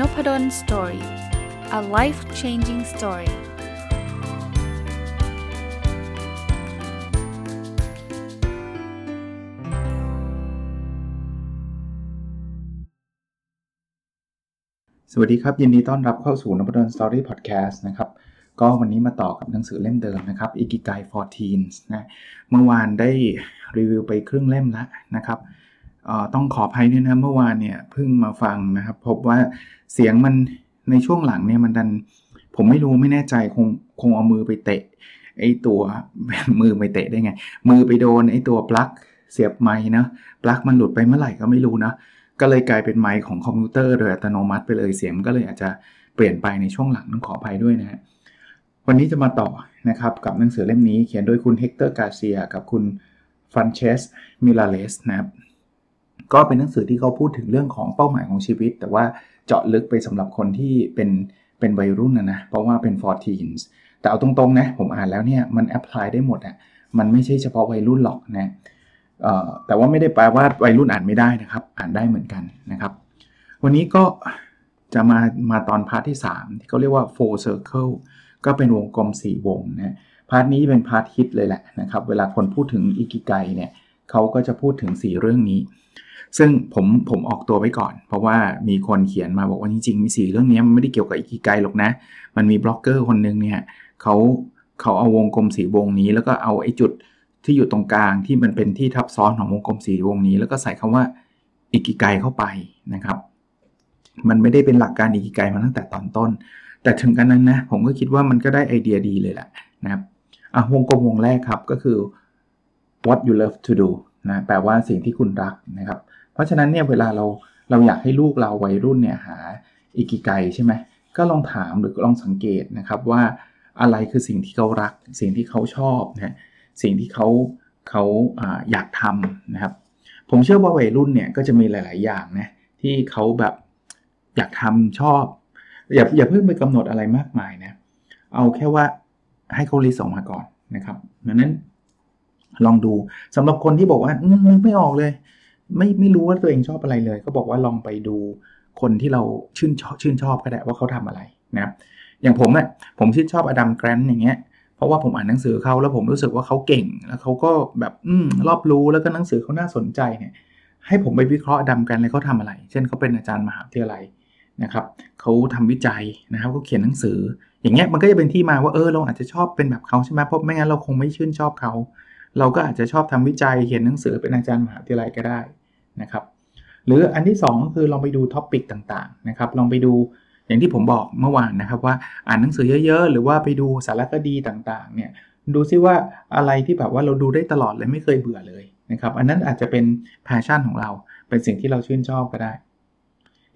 Nopadol Story a life changing story สวัสดีครับ ยินดีต้อนรับเข้าสู่ Nopadol Story Podcast นะครับ ก็วันนี้มาต่อกับหนังสือเล่มเดิมนะครับ i k i g a i for Teens นะเมื่อวานได้รีวิวไปครึ่งเล่มแล้วนะครับ ต้องขออภัยด้วยนะเมื่อวานเนี่ยเพิ่งมาฟังนะครับ พบว่าเสียงมันในช่วงหลังเนี่ยมันดัน ผมไม่รู้ไม่แน่ใจคงคงเอามือไปเตะ ไอ้ตัวมือไปเตะได้ไง มือไปโดนไอ้ตัวปลั๊กเสียบไมค์นะปลั๊กมันหลุดไปเมื่อไหร่ก็ไม่รู้นะก็เลยกลายเป็นไมค์ของคอมพิวเตอร์โดยอัตโนมัติไปเลยเสียงก็เลยอาจจะเปลี่ยนไปในช่วงหลังต้องขออภัยด้วยนะฮะวันนี้จะมาต่อนะครับกับหนังสือเล่มนี้เขียนโดยคุณเฮกเตอร์การ์เซียกับคุณฟรานเซสมิราเลสนะครับ ก็เป็นหนังสือที่เขาพูดถึงเรื่องของเป้าหมายของชีวิต แต่ว่าเจาะลึกไปสำหรับคนที่เป็นเป็นวัยรุ่นนะนะเพราะว่าเป็น for teens แต่เอาตรงๆนะผมอ่านแล้วเนี่ยมัน apply ได้หมดอะมันไม่ใช่เฉพาะวัยรุ่นหรอกนะแต่ว่าไม่ได้แปลว่าวัยรุ่นอ่านไม่ได้นะครับ อ่านได้เหมือนกันนะครับ วันนี้ก็จะมามาตอน part ที่ 3 ที่เขาเรียกว่า four circle ก็เป็นวงกลม 4 วงนะpart นี้เป็น part ฮิตเลยแหละนะครับ เวลาคนพูดถึงอิกิไกเนี่ย เขาก็จะพูดถึง 4 เรื่องนี้ ซึ่งผมผมออกตัวไว้ก่อน เพราะว่ามีคนเขียนมาบอกว่าจริงๆมีสี่เรื่องนี้มันไม่ได้เกี่ยวกับอิกิไกหรอกนะ มันมีบล็อกเกอร์คนหนึ่งเนี่ยเขาเขาเอาวงกลมสี่วงนี้ แล้วก็เอาไอ้จุดที่อยู่ตรงกลางที่มันเป็นที่ทับซ้อนของวงกลมสี่วงนี้ แล้วก็ใส่คำว่าอิกิไกเข้าไปนะครับ มันไม่ได้เป็นหลักการอิกิไกมาตั้งแต่ตอนต้น แต่ถึงกันนั้นนะผมก็คิดว่ามันก็ได้ไอเดียดีเลยแหละนะครับอะวงกลมวงแรกครับก็คือ what you love to do นะแปลว่าสิ่งที่คุณรักนะครับ เพราะฉะนั้นเนี่ยเวลาเราเราอยากให้ลูกเราวัยรุ่นเนี่ยหาอิกิไกใช่ไหมก็ลองถามหรือลองสังเกตนะครับว่าอะไรคือสิ่งที่เขารัก สิ่งที่เขาชอบนะสิ่งที่เขาเขาอาอยากทำนะครับ ผมเชื่อว่าวัยรุ่นเนี่ยก็จะมีหลาย ๆ อย่างนะที่เขาแบบอยากทำชอบ อย่าอย่าเพิ่งไปกำหนดอะไรมากมายนะเอาแค่ว่าให้เขาลิสต์ออกมาก่อนนะครับดังนั้น ลองดูสำหรับคนที่บอกว่านึกไม่ออกเลย ไม่ไม่รู้ว่าตัวเองชอบอะไรเลย ก็บอกว่าลองไปดูคนที่เราชื่นชอบชื่นชอบก็ได้ว่าเขาทำอะไรนะครับอย่างผมเนี่ยผมชื่นชอบอดัมแกรนอย่างเงี้ยเพราะว่าผมอ่านหนังสือเขาแล้วผมรู้สึกว่าเขาเก่ง แล้วเขาก็แบบอืมรอบรู้แล้วก็หนังสือเขาน่าสนใจเนี่ยให้ผมไปวิเคราะห์อดัมแกรนเลยเขาทาอะไร เช่นเขาเป็นอาจารย์มหาวิทยาลัยนะครับเขาทำวิจัยนะครับเขาเขียนหนังสือ อย่างเงี้ยมันก็จะเป็นที่มาว่าเออเราอาจจะชอบเป็นแบบเขาใช่ไหมเพราะไม่งั้นเราคงไม่ชื่นชอบเขา เราก็อาจจะชอบทำวิจัยเขียนหนังสือเป็นอาจารย์มหาวิทยาลัยก็ได้นะครับ หรืออันที่2ก็คือลองไปดูท็อปิกต่างๆนะครับลองไปดูอย่างที่ผมบอกเมื่อวานนะครับว่าอ่านหนังสือเยอะๆ หรือว่าไปดูสารคดีต่างๆเนี่ยดูซิว่าอะไรที่แบบว่าเราดูได้ตลอดเลยไม่เคยเบื่อเลยนะครับอันนั้นอาจจะเป็น passion ของเรา เป็นสิ่งที่เราชื่นชอบก็ได้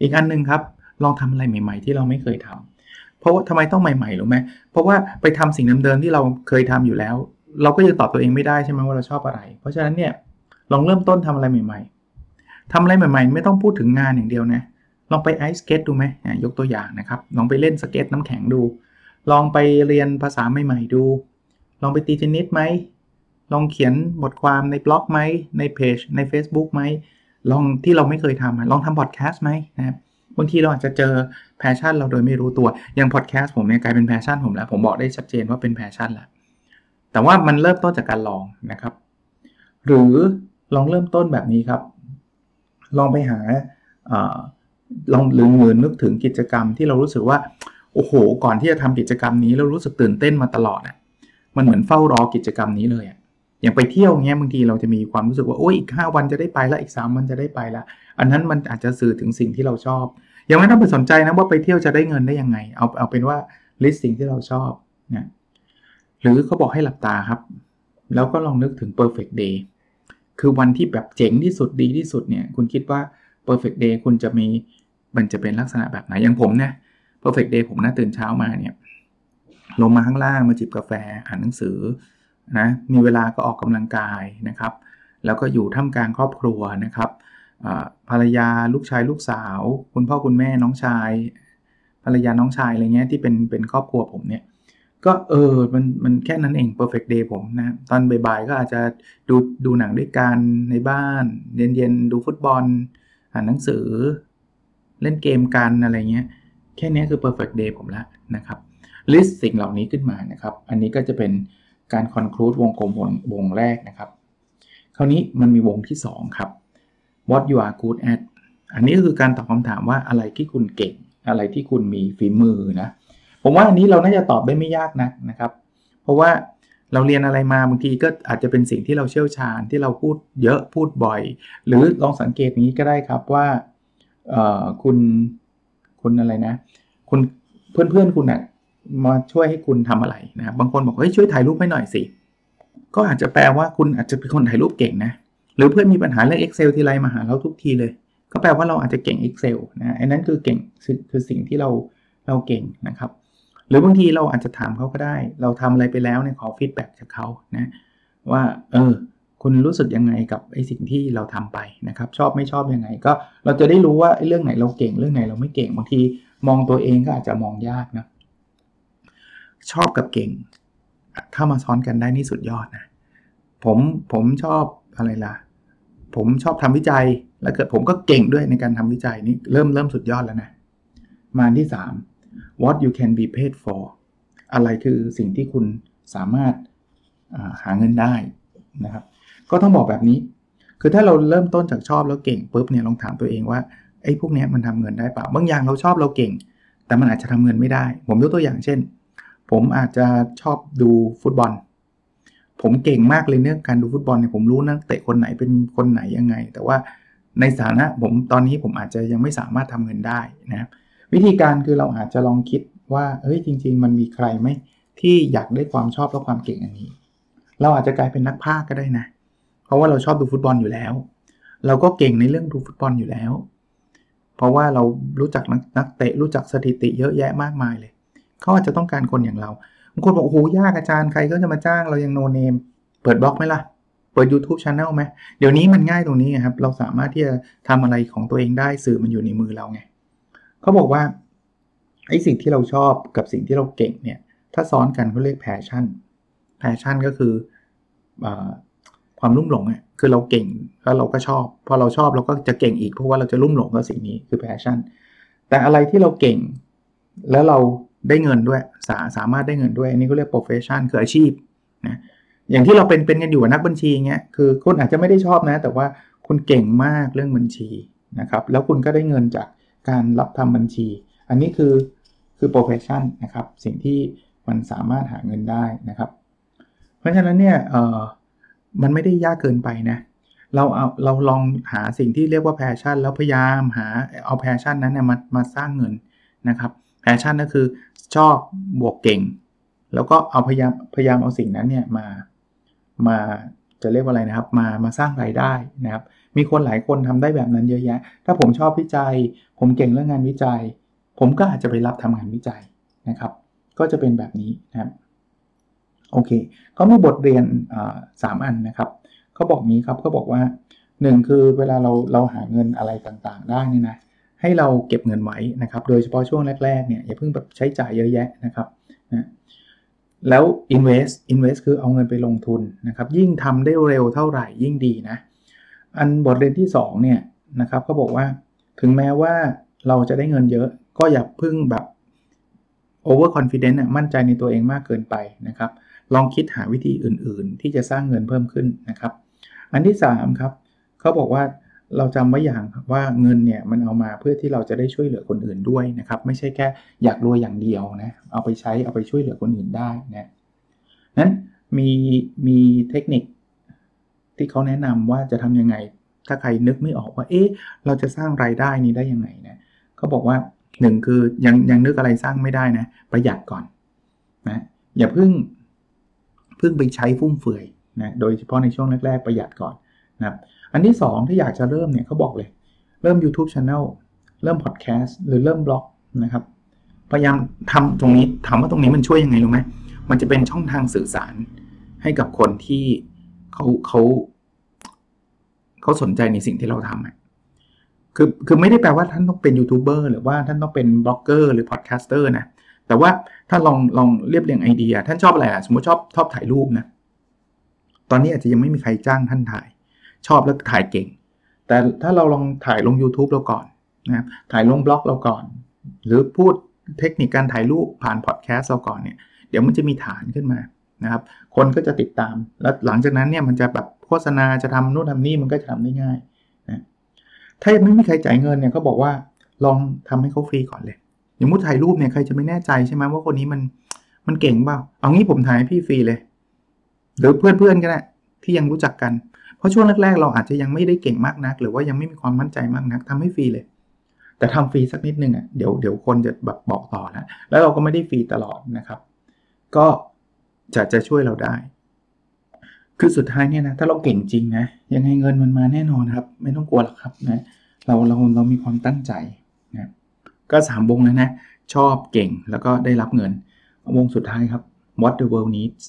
อีกอันนึงครับลองทำอะไรใหม่ ๆ ที่เราไม่เคยทำเพราะว่าทำไมต้องใหม่ๆรู้ไหมเพราะว่าไปทำสิ่งเดิมๆที่เราเคยทำอยู่แล้ว เราก็ยังตอบตัวเองไม่ได้ใช่ไหมว่าเราชอบอะไร เพราะฉะนั้นเนี่ยลองเริ่มต้นทำอะไรใหม่ ๆทำอะไรใหม่ๆ ไม่ต้องพูดถึงงานอย่างเดียวนะลองไปไอซ์สเก็ตดูไหมยกตัวอย่างนะครับ ลองไปเล่นสเก็ตน้ำแข็งดู ลองไปเรียนภาษาใหม่ๆดู ลองไปตีเทนนิสไหม ลองเขียนบทความในบล็อกไหม ในเพจ ใน Facebook ไหม ลองที่เราไม่เคยทำลองทำพอดแคสต์ไหมนะครับ บางทีเราอาจจะเจอ passion เราโดยไม่รู้ตัว อย่างพอดแคสต์ผมเนี่ยกลายเป็น passion ผมแล้ว ผมบอกได้ชัดเจนว่าเป็น passion แล้ว แต่ว่ามันเริ่มต้นจากการลองนะครับ หรือลองเริ่มต้นแบบนี้ครับ ลองไปหาอลองลืมเงินนึกถึงกิจกรรมที่เรารู้สึกว่าโอ้โห ก่อนที่จะทำกิจกรรมนี้เรารู้สึกตื่นเต้นมาตลอดอะมันเหมือนเฝ้ารอกิจกรรมนี้เลยอะอย่างไปเที่ยวเงี้ยบางทีเราจะมีความรู้สึกว่าโอ้ยอีก 5 วันจะได้ไปแล้วอีก 3 วันจะได้ไปล้วอันนั้นมันอาจจะสื่อถึงสิ่งที่เราชอบ ยังไม่ต้องไปสนใจนะว่าไปเที่ยวจะได้เงินได้ยังไง เอาเอาเป็นว่าลิสต์สิ่งที่เราชอบนะ หรือเขาบอกให้หลับตาครับ แล้วก็ลองนึกถึง perfect day คือวันที่แบบเจ๋งที่สุดดีที่สุดเนี่ย คุณคิดว่า perfect day คุณจะมีมันจะเป็นลักษณะแบบไหนอย่างผมเนี่ย perfect day ผมนะตื่นเช้ามาเนี่ย ลงมาข้างล่างมาจิบกาแฟอ่านหนังสือนะมีเวลาก็ออกกำลังกายนะครับ แล้วก็อยู่ท่ามกลางครอบครัวนะครับภรรยาลูกชายลูกสาว คุณพ่อคุณแม่น้องชาย ภรรยาน้องชายอะไรเงี้ยที่เป็นเป็นครอบครัวผมเนี่ย ก็เออ มันมันแค่นั้นเอง perfect day ผมนะ ตอนบ่ายๆก็อาจจะดูดูหนังด้วยกันในบ้าน เย็นๆ ดูฟุตบอล อ่านหนังสือ เล่นเกมกันอะไรเงี้ย แค่นี้คือ perfect day ผมละนะครับ list สิ่งเหล่านี้ขึ้นมานะครับ อันนี้ก็จะเป็นการ conclude วงกลมวงวงแรกนะครับ คราวนี้มันมีวงที่ 2 ครับ what you are good at อันนี้ก็คือการตอบคำถามว่าอะไรที่คุณเก่ง อะไรที่คุณมีฝีมือนะ ผมว่าอันนี้เราน่าจะตอบได้ไม่ยากนักนะครับ เพราะว่าเราเรียนอะไรมาบางทีก็อาจจะเป็นสิ่งที่เราเชี่ยวชาญที่เราพูดเยอะพูดบ่อย หรือลองสังเกตนี้ก็ได้ครับว่าคุณคุณอะไรนะ คุณเพื่อนเพื่อนคุณนะ่ะมาช่วยให้คุณทำอะไรนะครับบางคนบอกเฮ้ยช่วยถ่ายรูปให้หน่อยสิก็อาจจะแปลว่าคุณอาจจะเป็นคนถ่ายรูปเก่งนะหรือเพื่อนมีปัญหาเรื่อง Excel ทีไรมาหาเราทุกทีเลย ก็แปลว่าเราอาจจะเก่ง Excel นะอันนั้นคือเก่งคือสิ่งที่เราเราเก่งนะครับ หรือบางทีเราอาจจะถามเขาก็ได้ เราทำอะไรไปแล้วเนี่ยขอฟีดแบ็จากเขานะว่าเออคุณรู้สึกยังไงกับไอ้สิ่งที่เราทำไปนะครับ ชอบไม่ชอบยังไง ก็เราจะได้รู้ว่าเรื่องไหนเราเก่งเรื่องไหนเราไม่เก่งบางทีมองตัวเองก็อาจจะมองยากนะชอบกับเก่ง ถ้ามาซ้อนกันได้นี่สุดยอดนะผมผมชอบอะไรล่ะ ผมชอบทำวิจัยแล้วเกิดผมก็เก่งด้วยในการทำวิจัยนี่เริ่มเริ่มสุดยอดแล้วนะมาที่3 what you can be paid for อะไรคือสิ่งที่คุณสามารถหาเงินได้นะครับ ก็ต้องบอกแบบนี้ คือถ้าเราเริ่มต้นจากชอบแล้วเก่งปุ๊บเนี่ยลองถามตัวเองว่าไอ้พวกนี้มันทำเงินได้เปล่าบางอย่างเราชอบเราเก่ง แต่มันอาจจะทำเงินไม่ได้ ผมยกตัวอย่างเช่น ผมอาจจะชอบดูฟุตบอล ผมเก่งมากเลยเรื่องการดูฟุตบอลเนี่ยผมรู้นักเตะคนไหนเป็นคนไหนยังไง แต่ว่าในฐานะผมตอนนี้ผมอาจจะยังไม่สามารถทำเงินได้นะครับ วิธีการคือเราอาจจะลองคิดว่าเฮ้ยจริง ๆ มันมีใครไหมที่อยากได้ความชอบและความเก่งอันนี้ เราอาจจะกลายเป็นนักพากก็ได้นะ เพราะว่าเราชอบดูฟุตบอลอยู่แล้ว เราก็เก่งในเรื่องดูฟุตบอลอยู่แล้ว เพราะว่าเรารู้จักนักเตะรู้จักสถิติเยอะแยะมากมายเลยเขาอาจจะต้องการคนอย่างเราบางคนบอกโอ้โหยากอาจารย์ใครก็จะมาจ้างเรายัง no name เปิดบล็อกไหมล่ะ เปิด YouTube Channel ไหมเดี๋ยวนี้มันง่ายตรงนี้ครับ เราสามารถที่จะทำอะไรของตัวเองได้สื่อมันอยู่ในมือเราไง เขาบอกว่าไอ้สิ่งที่เราชอบกับสิ่งที่เราเก่งเนี่ย ถ้าซ้อนกันเขาเรียก passion passion ก็คืออความลุ่มหลงอะคือเราเก่งแล้วเราก็ชอบพอเราชอบเราก็จะเก่งอีกเพราะว่าเราจะลุ่มหลงกับสิ่งนี้คือ passion แต่อะไรที่เราเก่ง แล้วเราได้เงินด้วยสาสามารถได้เงินด้วยอันนี้เขาเรียก profession คืออาชีพนะอย่างที่เราเป็นเป็นกันอยู่นักบัญชีเงี้ยคือคุณอาจจะไม่ได้ชอบนะ แต่ว่าคุณเก่งมากเรื่องบัญชีนะครับแล้วคุณก็ได้เงินจาก การรับทำบัญชี อันนี้คือคือ profession นะครับ สิ่งที่มันสามารถหาเงินได้นะครับ เพราะฉะนั้นเนี่ยเออมันไม่ได้ยากเกินไปนะเราเอาเราลองหาสิ่งที่เรียกว่า passion แล้วพยายามหาเอา passion นั้นเนี่ยมามาสร้างเงินนะครับแพชชั่นก็คือชอบบวกเก่ง แล้วก็เอาพยายามพยายามเอาสิ่งนั้นเนี่ยมามาจะเรียกว่าอะไรนะครับ มามาสร้างรายได้นะครับ มีคนหลายคนทำได้แบบนั้นเยอะแยะ ถ้าผมชอบวิจัย ผมเก่งเรื่องงานวิจัย ผมก็อาจจะไปรับทำงานวิจัยนะครับ ก็จะเป็นแบบนี้นะครับโอเคเขามีบทเรียนสามอันนะครับเขาบอกนี้ครับเขาบอกว่า 1 คือเวลาเราเราหาเงินอะไรต่างๆ ได้นี่นะให้เราเก็บเงินไว้นะครับ โดยเฉพาะช่วงแรกๆเนี่ยอย่าเพิ่งแบบใช้จ่ายเยอะแยะนะครับนะแล้ว invest invest คือเอาเงินไปลงทุนนะครับ ยิ่งทำได้เร็วเท่าไหร่ยิ่งดีนะ อันบทเรียนที่2เนี่ยนะครับเขาบอกว่าถึงแม้ว่าเราจะได้เงินเยอะ ก็อย่าพึ่งแบบ over confident มั่นใจในตัวเองมากเกินไปนะครับ ลองคิดหาวิธีอื่นๆ ที่จะสร้างเงินเพิ่มขึ้นนะครับ อันที่3ครับเขาบอกว่าเราจำไว้อย่างว่าเงินเนี่ยมันเอามาเพื่อที่เราจะได้ช่วยเหลือคนอื่นด้วยนะครับ ไม่ใช่แค่อยากรวยอย่างเดียวนะเอาไปใช้เอาไปช่วยเหลือคนอื่นได้นะนั้นมีมีเทคนิค ที่เขาแนะนำว่าจะทํำยังไง ถ้าใครนึกไม่ออกว่า เอ๊ะ เราจะสร้างรายได้นี้ได้ยังไงนะเขาบอกว่าหนึ่งคือยังยังนึกอะไรสร้างไม่ได้นะ ประหยัดก่อนนะอย่าเพิ่งเพิ่งไปใช้ฟุ่มเฟือยนะโดยเฉพาะในช่วงแรกๆประหยัดก่อนนะครับอันที่ 2 ที่อยากจะเริ่มเนี่ยเขาบอกเลย เริ่ม YouTube Channel เริ่ม Podcast หรือเริ่มบล็อกนะครับ พยายามทำตรงนี้ถามว่าตรงนี้มันช่วยยังไงรู้ไหมมันจะเป็นช่องทางสื่อสารให้กับคนที่เขาเขา เขาสนใจในสิ่งที่เราทำอะคือคือไม่ได้แปลว่าท่านต้องเป็นยูทูบเบอร์หรือว่าท่านต้องเป็นบล็อกเกอร์หรือ podcaster นะแต่ว่าถ้าลองลองเรียบเรียงไอเดีย ท่านชอบอะไรอะสมมติชอบชอบถ่ายรูปนะตอนนี้อาจจะยังไม่มีใครจ้างท่านถ่าย ชอบแล้วถ่ายเก่ง แต่ถ้าเราลองถ่ายลง YouTube เราก่อนนะถ่ายลงบล็อกเราก่อน หรือพูดเทคนิคการถ่ายรูปผ่านพอดแคสต์เราก่อนเนี่ยเดี๋ยวมันจะมีฐานขึ้นมานะครับ คนก็จะติดตาม แล้วหลังจากนั้นเนี่ยมันจะแบบ โฆษณาจะทำโน่นทำนี่มันก็จะทำได้ง่ายนะถ้าไม่มีใครจ่ายเงินเนี่ยก็บอกว่าลองทำให้เขาฟรีก่อนเลย อย่างมุดถ่ายรูปเนี่ยใครจะไม่แน่ใจใช่ไหมว่าคนนี้มันมันเก่งเปล่า เอางี้ผมถ่ายให้พี่ฟรีเลย หรือเพื่อนๆก็ได้ที่ยังรู้จักกัน เพราะช่วงแรกๆ เราอาจจะยังไม่ได้เก่งมากนัก หรือว่ายังไม่มีความมั่นใจมากนักทำให้ฟรีเลย แต่ทำฟรีสักนิดนึงอะเดี๋ยวเดี๋ยวคนจะแบบบอกต่อนะแล้วเราก็ไม่ได้ฟรีตลอดนะครับ ก็จะจะช่วยเราได้ คือสุดท้ายเนี่ยนะถ้าเราเก่งจริงนะยังไงเงินมันมาแน่นอนครับ ไม่ต้องกลัวหรอกครับนะเราเราเรามีความตั้งใจนะก็สามวงแล้วนะ ชอบเก่งแล้วก็ได้รับเงิน วงสุดท้ายครับ what the world needs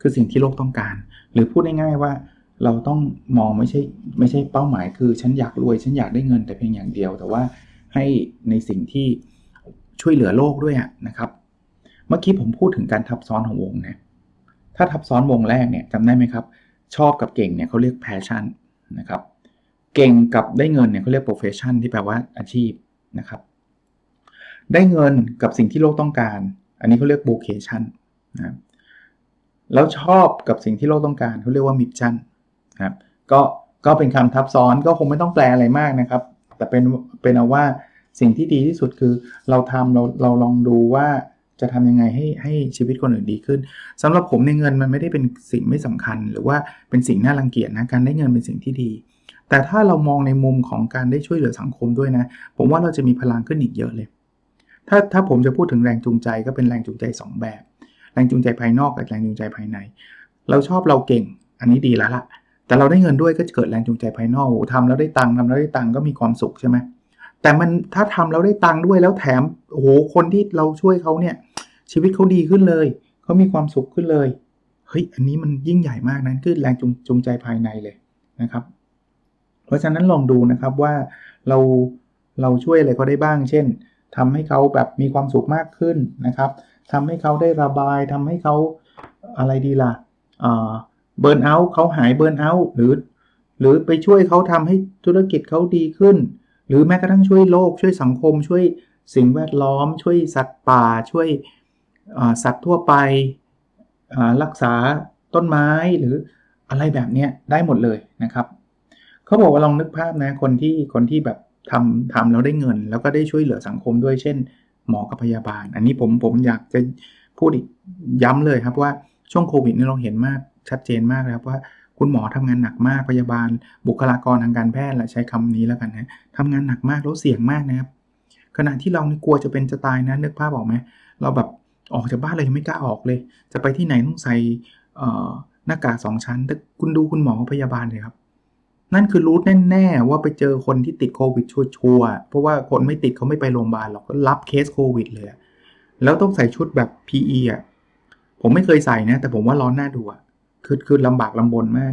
คือสิ่งที่โลกต้องการ หรือพูดง่ายๆว่าเราต้องมองไม่ใช่ไม่ใช่เป้าหมายคือฉันอยากรวยฉันอยากได้เงินแต่เพียงอย่างเดียว แต่ว่าให้ในสิ่งที่ช่วยเหลือโลกด้วยนะครับ เมื่อกี้ผมพูดถึงการทับซ้อนของวงนะ ถ้าทับซ้อนวงแรกเนี่ยจำได้ไหมครับ ชอบกับเก่งเนี่ยเขาเรียก passion นะครับ เก่งกับได้เงินเนี่ยเขาเรียก profession ที่แปลว่าอาชีพนะครับ ได้เงินกับสิ่งที่โลกต้องการ อันนี้เขาเรียก vocation นะแล้วชอบกับสิ่งที่โลกต้องการเขาเรียกว่า mission นะครับ ก็ก็เป็นคำทับซ้อนก็คงไม่ต้องแปลอะไรมากนะครับ แต่เป็นเป็นเอาว่าสิ่งที่ดีที่สุดคือเราทำเราเราลองดูว่า จะทำยังไงให้ให้ชีวิตคนอื่นดีขึ้นสำหรับผมในเงินมันไม่ได้เป็นสิ่งไม่สำคัญ หรือว่าเป็นสิ่งน่ารังเกียจนะการได้เงินเป็นสิ่งที่ดี แต่ถ้าเรามองในมุมของการได้ช่วยเหลือสังคมด้วยนะ ผมว่าเราจะมีพลังขึ้นอีกเยอะเลย ถ้าถ้าผมจะพูดถึงแรงจูงใจก็เป็นแรงจูงใจ 2 แบบ แรงจูงใจภายนอกกับแรงจูงใจภายใน เราชอบเราเก่ง อันนี้ดีแล้วล่ะ แต่เราได้เงินด้วยก็เกิดแรงจูงใจภายนอกทำแล้วได้ตังค์ทำแล้วได้ตังค์ก็มีความสุขใช่ไหมแต่มันถ้าทำแล้วได้ตังค์ด้วยแล้วแถมโอ้โหคนที่เราช่วยเขาเนี่ย ชีวิตเขาดีขึ้นเลยเขามีความสุขขึ้นเลยเฮ้ยอันนี้มันยิ่งใหญ่มากนั้นคือแรงจูงใจภายในเลยนะครับ เพราะฉะนั้นลองดูนะครับว่าเราเราช่วยอะไรเขาได้บ้าง เช่นทำให้เขาแบบมีความสุขมากขึ้นนะครับทำให้เขาได้ระบายทำให้เขาอะไรดีล่ะเบิร์นเอาท์เขาหายเบิร์นเอาท์หรือ หรือไปช่วยเขาทำให้ธุรกิจเขาดีขึ้น หรือแม้กระทั่งช่วยโลก ช่วยสังคม ช่วยสิ่งแวดล้อม ช่วยสัตว์ป่า ช่วย สัตว์ทั่วไปรักษาต้นไม้หรืออะไรแบบนี้ได้หมดเลยนะครับเขาบอกว่าลองนึกภาพนะคนที่คนที่แบบทำทำแล้วได้เงิน แล้วก็ได้ช่วยเหลือสังคมด้วยเช่น หมอกับพยาบาล อันนี้ผมผมอยากจะพูดอีกย้ำเลยครับว่าช่วงโควิดนี่เราเห็นมากชัดเจนมากแล้วว่าคุณหมอทำงานหนักมากพยาบาล บุคลากรทางการแพทย์แหละใช้คำนี้แล้วกันนะทำงานหนักมากแล้วเสี่ยงมากนะครับขณะที่เรานี่กลัวจะเป็นจะตายนะนึกภาพออกไหมเราแบบ ออกจากบ้านเลยยังไม่กล้าออกเลย จะไปที่ไหนต้องใส่หน้ากากสองชั้น แต่คุณดูคุณหมอพยาบาลเลยครับ นั่นคือรู้แน่ๆว่าไปเจอคนที่ติดโควิดชัวร์เพราะว่าคนไม่ติดเขาไม่ไปโรงพยาบาลหรอกก็รับเคสโควิดเลยแล้วต้องใส่ชุดแบบ PE อะผมไม่เคยใส่นะ แต่ผมว่าร้อนหน้าดูอะคือคือลำบากลำบนมาก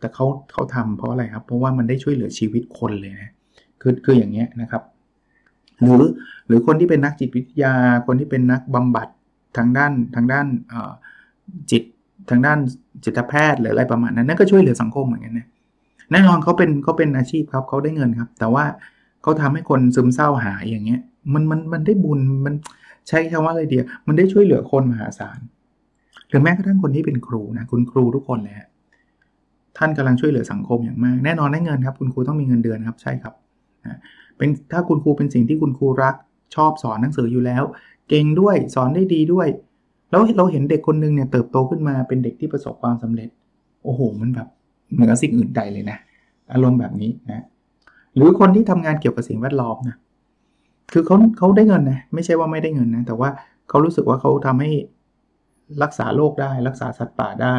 แต่เขาเขาทำเพราะอะไรครับ เพราะว่ามันได้ช่วยเหลือชีวิตคนเลยนะคือคืออย่างเงี้ยนะครับ หรือหรือคนที่เป็นนักจิตวิทยา คนที่เป็นนักบำบัดทางด้านทางด้านจิตทางด้านจิตแพทย์หรืออะไรประมาณนั้นนั่นก็ช่วยเหลือสังคมเหมือนกันนะแน่นอนเขาเป็นเขาเป็นอาชีพครับเขาได้เงินครับ แต่ว่าเขาทาให้คนซึมเศร้าหายอย่างเงี้ยมันมันมันได้บุญมันใช้คำว่าอะไรเดียวมันได้ช่วยเหลือคนมหาศาลหรือแม้กระทั่งคนที่เป็นครูนะคุณครูทุกคนเลยฮะท่านกำลังช่วยเหลือสังคมอย่างมาก แน่นอนได้เงินครับ คุณครูต้องมีเงินเดือนครับใช่ครับ เป็นถ้าคุณครูเป็นสิ่งที่คุณครูรัก ชอบสอนหนังสืออยู่แล้ว เก่งด้วยสอนได้ดีด้วย แล้วเราเห็นเด็กคนนึงเนี่ยเติบโตขึ้นมาเป็นเด็กที่ประสบความสำเร็จ โอ้โห มันแบบเหนือสิ่งอื่นใดเลยนะ อารมณ์แบบนี้นะหรือคนที่ทำงานเกี่ยวกับสิ่งแวดล้อมนะคือเขาเขาได้เงินนะไม่ใช่ว่าไม่ได้เงินนะแต่ว่าเขารู้สึกว่าเขาทำให้รักษาโลกได้ รักษาสัตว์ป่าได้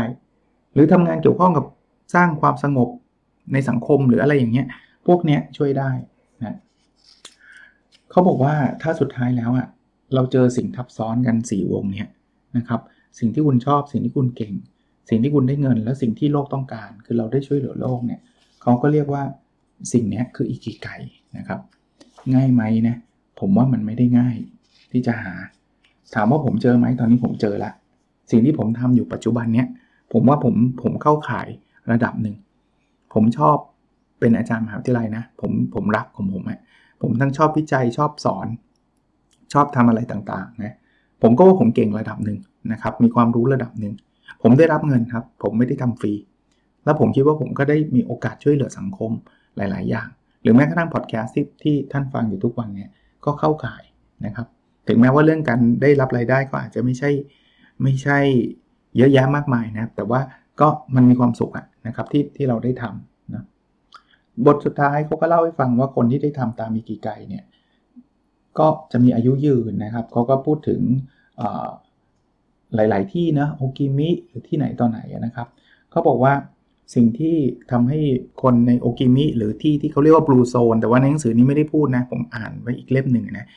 หรือทำงานเกี่ยวข้องกับสร้างความสงบในสังคมหรืออะไรอย่างเงี้ย พวกเนี้ยช่วยได้นะ เขาบอกว่าถ้าสุดท้ายแล้วอะ่ะเราเจอสิ่งทับซ้อนกัน 4 วงเนี้ยนะครับสิ่งที่คุณชอบสิ่งที่คุณเก่ง สิ่งที่คุณได้เงิน และสิ่งที่โลกต้องการ คือเราได้ช่วยเหลือโลกเนี่ยเขาก็เรียกว่าสิ่งนี้คืออิกิไกนะครับ ง่ายไหมนะผมว่ามันไม่ได้ง่าย ที่จะหา ถามว่าผมเจอไหมตอนนี้ผมเจอละสิ่งที่ผมทำอยู่ปัจจุบันเนี้ยผมว่าผมผมเข้าขายระดับหนึ่งผมชอบเป็นอาจารย์มหาวิทยาลัยนะผมผมรักของผมอะ ผมทั้งชอบวิจัยชอบสอน ชอบทำอะไรต่างๆนะผมก็ว่าผมเก่งระดับหนึ่งนะครับ มีความรู้ระดับหนึ่ง ผมได้รับเงินครับ ผมไม่ได้ทำฟรี แล้วผมคิดว่าผมก็ได้มีโอกาสช่วยเหลือสังคมหลาย ๆ อย่าง หรือแม้กระทั่งพอดแคสต์ที่ท่านฟังอยู่ทุกวันเนี่ย ก็เข้าข่ายนะครับ ถึงแม้ว่าเรื่องการได้รับรายได้ก็อาจจะไม่ใช่ไม่ใช่เยอะแยะมากมายนะ แต่ว่าก็มันมีความสุขนะครับที่ที่เราได้ทำนะ บทสุดท้ายเขาก็เล่าให้ฟังว่าคนที่ได้ทำตามมิกิไกเนี่ยก็จะมีอายุยืนนะครับเขาก็พูดถึงหลาย ๆ ที่นะโอกิมิหรือที่ไหนตอนไหนนะครับเขาบอกว่าสิ่งที่ทำให้คนในโอกิมิหรือที่ที่เขาเรียกว่าบลูโซนแต่ว่าในหนังสือนี้ไม่ได้พูดนะ ผมอ่านไว้อีกเล่มหนึ่งนะ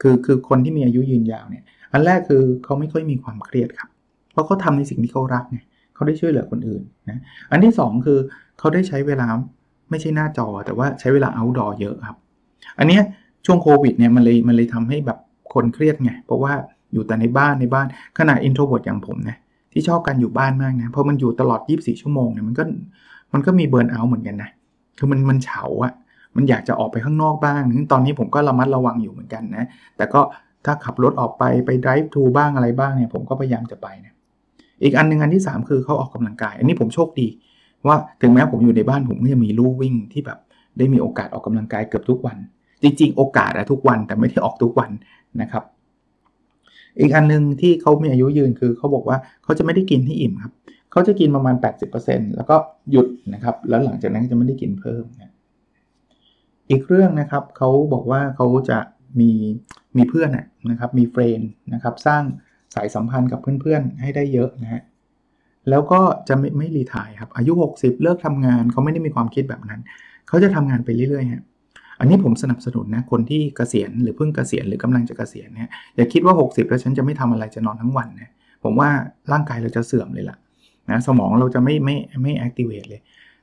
คือคือคนที่มีอายุยืนยาวเนี่ย อันแรกคือเขาไม่ค่อยมีความเครียดครับ เพราะเขาทำในสิ่งที่เขารักไงเขาได้ช่วยเหลือคนอื่นนะอันที่ 2 คือเขาได้ใช้เวลา ไม่ใช่หน้าจอ แต่ว่าใช้เวลา outdoor เยอะครับ อันนี้ช่วงโควิดเนี่ยมันเลยมันเลยทำให้แบบคนเครียดไง เพราะว่าอยู่แต่ในบ้านในบ้านขนาด introvert อย่างผมนะที่ชอบการอยู่บ้านมากนะเพราะมันอยู่ตลอด 24 ชั่วโมงเนี่ยมันก็มันก็มี burn out เหมือนกันนะคือมันมันเฉาอะมันอยากจะออกไปข้างนอกบ้างตอนนี้ผมก็ระมัดระวังอยู่เหมือนกันนะ แต่ก็ถ้าขับรถออกไปไป drive to บ้างอะไรบ้างเนี่ยผมก็พยายามจะไปนะ อีกอันหนึ่งอันที่ 3 คือเขาออกกำลังกาย อันนี้ผมโชคดี ว่าถึงแม้ผมอยู่ในบ้านผมก็ยังมีลู่วิ่งที่แบบได้มีโอกาสออกกำลังกายเกือบทุกวัน จริง ๆ โอกาสอะทุกวันแต่ไม่ได้ออกทุกวันนะครับ อีกอันนึงที่เขามีอายุยืนคือเขาบอกว่าเขาจะไม่ได้กินให้อิ่มครับเขาจะกินประมาณ 80%แล้วก็หยุดนะครับ แล้วหลังจากนั้นจะไม่ได้กินเพิ่มนะอีกเรื่องนะครับเขาบอกว่าเขาจะมีมีเพื่อนนะครับ มีเฟรนนะครับ สร้างสายสัมพันธ์กับเพื่อนๆให้ได้เยอะนะฮะ แล้วก็จะไม่ไม่รีทายครับ อายุ 60 เลิกทำงานเขาไม่ได้มีความคิดแบบนั้น เขาจะทำงานไปเรื่อยๆฮะอันนี้ผมสนับสนุนนะคนที่เกษียณหรือเพิ่งเกษียณหรือกำลังจะเกษียณเนี่ยอย่าคิดว่า 60 แล้วฉันจะไม่ทำอะไรจะนอนทั้งวันนะผมว่าร่างกายเราจะเสื่อมเลยล่ะนะสมองเราจะไม่ไม่ไม่ activate เลย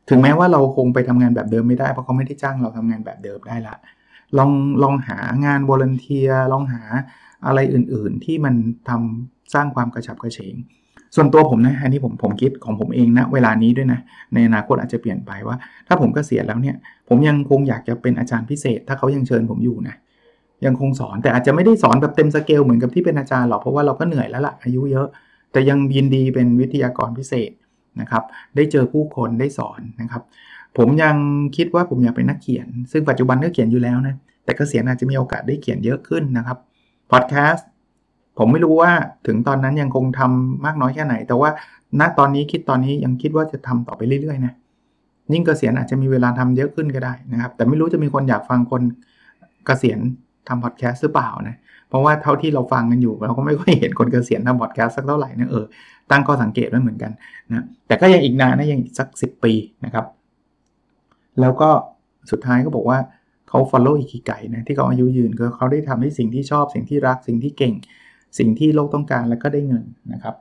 ถึงแม้ว่าเราคงไปทำงานแบบเดิมไม่ได้เพราะเขาไม่ได้จ้างเราทำงานแบบเดิมได้ละลองลองหางาน volunteer ลองหาอะไรอื่นๆ ที่มันทำสร้างความกระฉับกระเฉง ส่วนตัวผมนะอันนี้ผมผมคิดของผมเองนะเวลานี้ด้วยนะในอนาคตอาจจะเปลี่ยนไปว่า ถ้าผมเกษียณแล้วเนี่ยผมยังคงอยากจะเป็นอาจารย์พิเศษ ถ้าเขายังเชิญผมอยู่นะยังคงสอนแต่อาจจะไม่ได้สอนแบบเต็มสเกลเหมือนกับที่เป็นอาจารย์หรอกเพราะว่าเราก็เหนื่อยแล้วละ่ะอายุเยอะ แต่ยังยินดีเป็นวิทยากรพิเศษนะครับ ได้เจอผู้คนได้สอนนะครับ ผมยังคิดว่าผมอยากเป็นนักเขียน ซึ่งปัจจุบันก็เขียนอยู่แล้วนะแต่กเกษียณอาจจะมีโอกาสได้เขียนเยอะขึ้นนะครับพอดแคสต์ ผมไม่รู้ว่าถึงตอนนั้นยังคงทำมากน้อยแค่ไหน แต่ว่าณตอนนี้คิดตอนนี้ยังคิดว่าจะทำต่อไปเรื่อยๆนะยิ่งเกษียณอาจจะมีเวลาทำเยอะขึ้นก็ได้นะครับ แต่ไม่รู้จะมีคนอยากฟังคนเกษียณทำพอดแคสต์หรือเปล่านะเพราะว่าเท่าที่เราฟังกันอยู่เราก็ไม่ค่อยเห็นคนเกษียณทำพอดแคสต์สักเท่าไหร่นะเออตั้งข้อสังเกตไว้เหมือนกันนะแต่ก็ยังอีกนานนะยังอีกสัก 10 ปีนะครับ แล้วก็สุดท้ายก็บอกว่าเขา follow อีกิไก่นะที่เขาอายุยืนก็เขาได้ทำให้สิ่งที่ชอบสิ่งที่รักสิ่งที่เก่ง สิ่งที่โลกต้องการแล้วก็ได้เงินนะครับ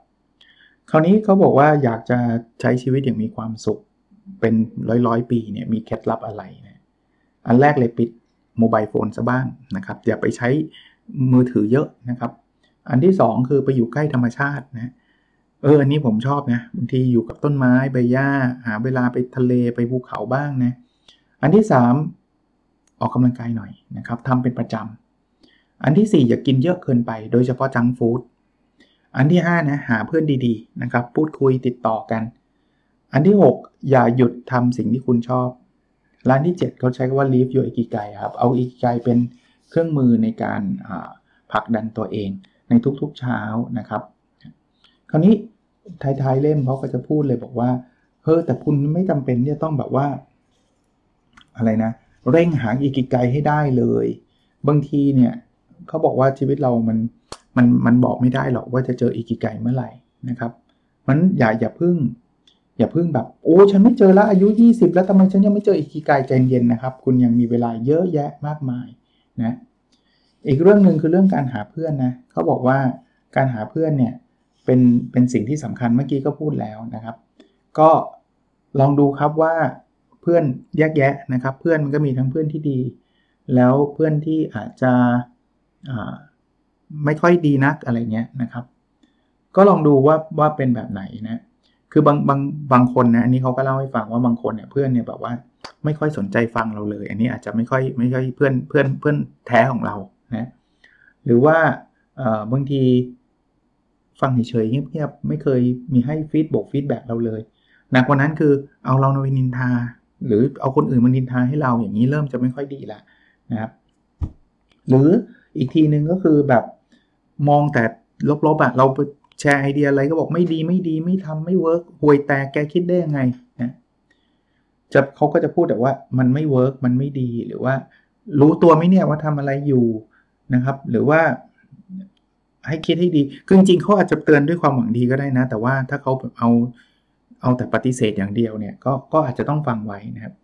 คราวนี้เขาบอกว่าอยากจะใช้ชีวิตอย่างมีความสุขเป็นร้อยร้อยปีเนี่ยมีเคล็ดลับอะไรนะอันแรกเลยปิดโมบายโฟนซะบ้างนะครับ อย่าไปใช้มือถือเยอะนะครับ อันที่ 2 คือไปอยู่ใกล้ธรรมชาตินะเอออันนี้ผมชอบนะบางทีอยู่กับต้นไม้ใบหญ้า หาเวลาไปทะเลไปภูเขาบ้างนะอันที่ 3 ออกกำลังกายหน่อยนะครับทำเป็นประจำ อันที่ 4 อย่ากกินเยอะเกินไป โดยเฉพาะจังฟู้ด อันที่5นะหาเพื่อนดีๆนะครับ พูดคุยติดต่อกัน อันที่ 6 อย่าหยุดทำสิ่งที่คุณชอบ ร้านที่ 7 เขาใช้คำว่า live your ikigai ครับ เอาอิกิไกเป็นเครื่องมือในการผลักดันตัวเองในทุกๆเช้านะครับ คราวนี้ท้ายๆเล่มเขาก็จะพูดเลยบอกว่าเฮ้แต่คุณไม่จำเป็นที่จะต้องแบบว่า อะไรนะ เร่งหาอิกิไกให้ได้เลย บางทีเนี่ย เขาบอกว่าชีวิตเรามันมันมันบอกไม่ได้หรอกว่าจะเจออิกิไกเมื่อไหร่นะครับมันอย่าอย่าพึ่ง อย่าพึ่งแบบโอ้ฉันไม่เจอแล้วอายุ 20 แล้วทำไมฉันยังไม่เจออิกิไกใจเย็นนะครับ คุณยังมีเวลาเยอะแยะมากมายนะอีกเรื่องหนึ่งคือเรื่องการหาเพื่อนนะเขาบอกว่าการหาเพื่อนเนี่ยเป็นเป็นสิ่งที่สำคัญเมื่อกี้ก็พูดแล้วนะครับ ก็ลองดูครับว่าเพื่อนแยกแยะนะครับ เพื่อนมันก็มีทั้งเพื่อนที่ดี แล้วเพื่อนที่อาจจะ ไม่ค่อยดีนักอะไรเงี้ยนะครับ ก็ลองดูว่าว่าเป็นแบบไหนนะคือบางบางบางคนนะอันนี้เขาก็เล่าให้ฟังว่าบางคนเนี่ยเพื่อนเนี่ยแบบว่าไม่ค่อยสนใจฟังเราเลย อันนี้อาจจะไม่ค่อยไม่ค่อยเพื่อนเพื่อนเพื่อนแท้ของเรานะหรือว่าบางทีฟังเฉยๆเงียบๆไม่เคยมีให้ฟีดบอกฟีดแบ็เราเลยหนักกว่านั้นคือเอาเราไปนินทา หรือเอาคนอื่นมานินทาให้เราอย่างนี้เริ่มจะไม่ค่อยดีละนะครับ หรือ อีกทีนึงก็คือแบบมองแต่ลบๆอะ่ะเราแชร์ไอเดียอะไรก็บอกไม่ดีไม่ดีไม่ทำไม่ work ห่วยแตกแกคิดได้ยังไงนะจะเขาก็จะพูดแต่ว่ามันไม่ work มันไม่ดีหรือว่า รู้ตัวไหมเนี่ยว่าทำอะไรอยู่นะครับ หรือว่าให้คิดให้ดีคือจริงๆเขาอาจจะเตือนด้วยความหวังดีก็ได้นะ แต่ว่าถ้าเขาเอาเอาแต่ปฏิเสธอย่างเดียวเนี่ยก็ก็อาจจะต้องฟังไว้นะครับ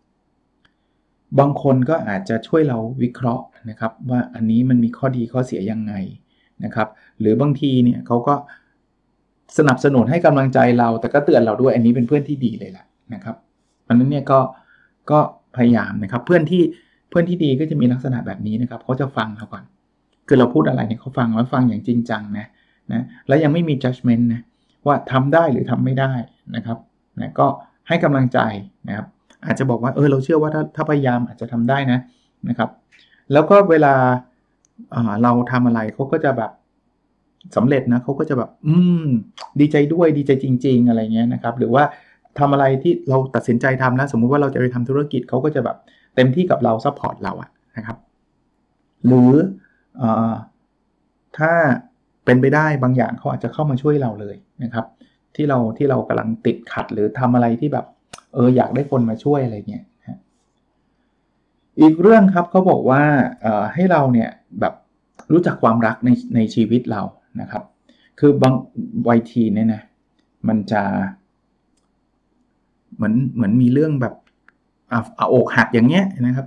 บางคนก็อาจจะช่วยเราวิเคราะห์นะครับว่าอันนี้มันมีข้อดีข้อเสียยังไงนะครับ หรือบางทีเนี่ยเขาก็สนับสนุนให้กำลังใจเรา แต่ก็เตือนเราด้วยอันนี้เป็นเพื่อนที่ดีเลยแหละนะครับอันนั้นเนี่ยก็ก็พยายามนะครับเพื่อนที่เพื่อนที่ดีก็จะมีลักษณะแบบนี้นะครับเขาจะฟังเราก่อน คือเราพูดอะไรเนี่ยเขาฟังแล้วฟังอย่างจริงจังนะนะแล้วยังไม่มี judgment นะว่าทำได้หรือทำไม่ได้นะครับนะก็ให้กำลังใจนะครับ อาจจะบอกว่าเออเราเชื่อว่าถ้าถ้าพยายามอาจจะทำได้นะนะครับ แล้วก็เวลาเราทำอะไรเขาก็จะแบบสำเร็จนะเขาก็จะแบบ อืม ดีใจด้วยดีใจจริง ๆ อะไรเงี้ยนะครับ หรือว่าทำอะไรที่เราตัดสินใจทำแล้วสมมุติว่าเราจะไปทำธุรกิจเขาก็จะแบบเต็มที่กับเรา support เราอะนะครับ หรืออถ้าเป็นไปได้บางอย่างเขาอาจจะเข้ามาช่วยเราเลยนะครับ ที่เราที่เรากำลังติดขัดหรือทำอะไรที่แบบ เอออยากได้คนมาช่วยอะไรเงี้ยอีกเรื่องครับเขาบอกว่าให้เราเนี่ยแบบรู้จักความรักในในชีวิตเรานะครับ คือบางวัยทีเนี่ยนะมันจะเหมือนเหมือนมีเรื่องแบบอาอกหักอย่างเงี้ยนะครับ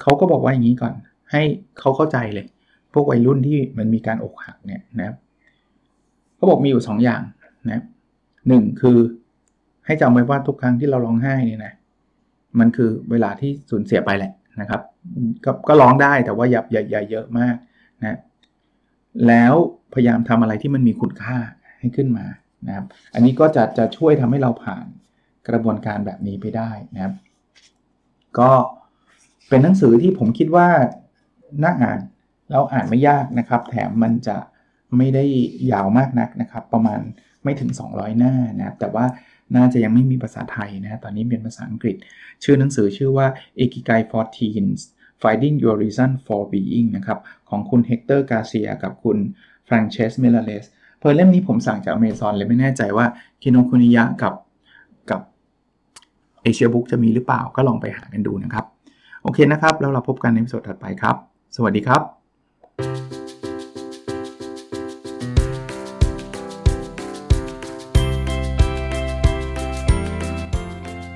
เขาก็บอกว่าอย่างนี้ก่อน ให้เขาเข้าใจเลย พวกวัยรุ่นที่มันมีการอกหักเนี่ยนะครับเขาบอกมีอยู่2ออย่างนะหนึ่งคือ ให้จำไว้ว่าทุกครั้งที่เราร้องไห้เนี่ยนะมันคือเวลาที่สูญเสียไปแหละนะครับก็ก็ร้องได้แต่ว่าอย่าอย่าอย่าเยอะมากนะแล้วพยายามทำอะไรที่มันมีคุณค่าให้ขึ้นมานะครับ อันนี้ก็จะจะช่วยทำให้เราผ่านกระบวนการแบบนี้ไปได้นะครับ ก็เป็นหนังสือที่ผมคิดว่าน่าอ่านแล้วอ่านไม่ยากนะครับ แถมมันจะไม่ได้ยาวมากนักนะครับ ประมาณไม่ถึง 200 หน้านะครับ แต่ว่า น่าจะยังไม่มีภาษาไทยนะตอนนี้เป็นภาษาอังกฤษ ชื่อหนังสือชื่อว่า Ikigai for Teens Finding Your Reason for Being นะครับของคุณเฮกเตอร์การ์เซียกับคุณฟรังเชสมิราเยสเพอเล่มนี้ผมสั่งจากอเมซอนเลยไม่แน่ใจว่าคิโนคุนิยะกับกับเอเชียบุ๊กจะมีหรือเปล่าก็ลองไปหากันดูนะครับ โอเคนะครับ แล้วเราพบกันในสดถัดไปครับ สวัสดีครับ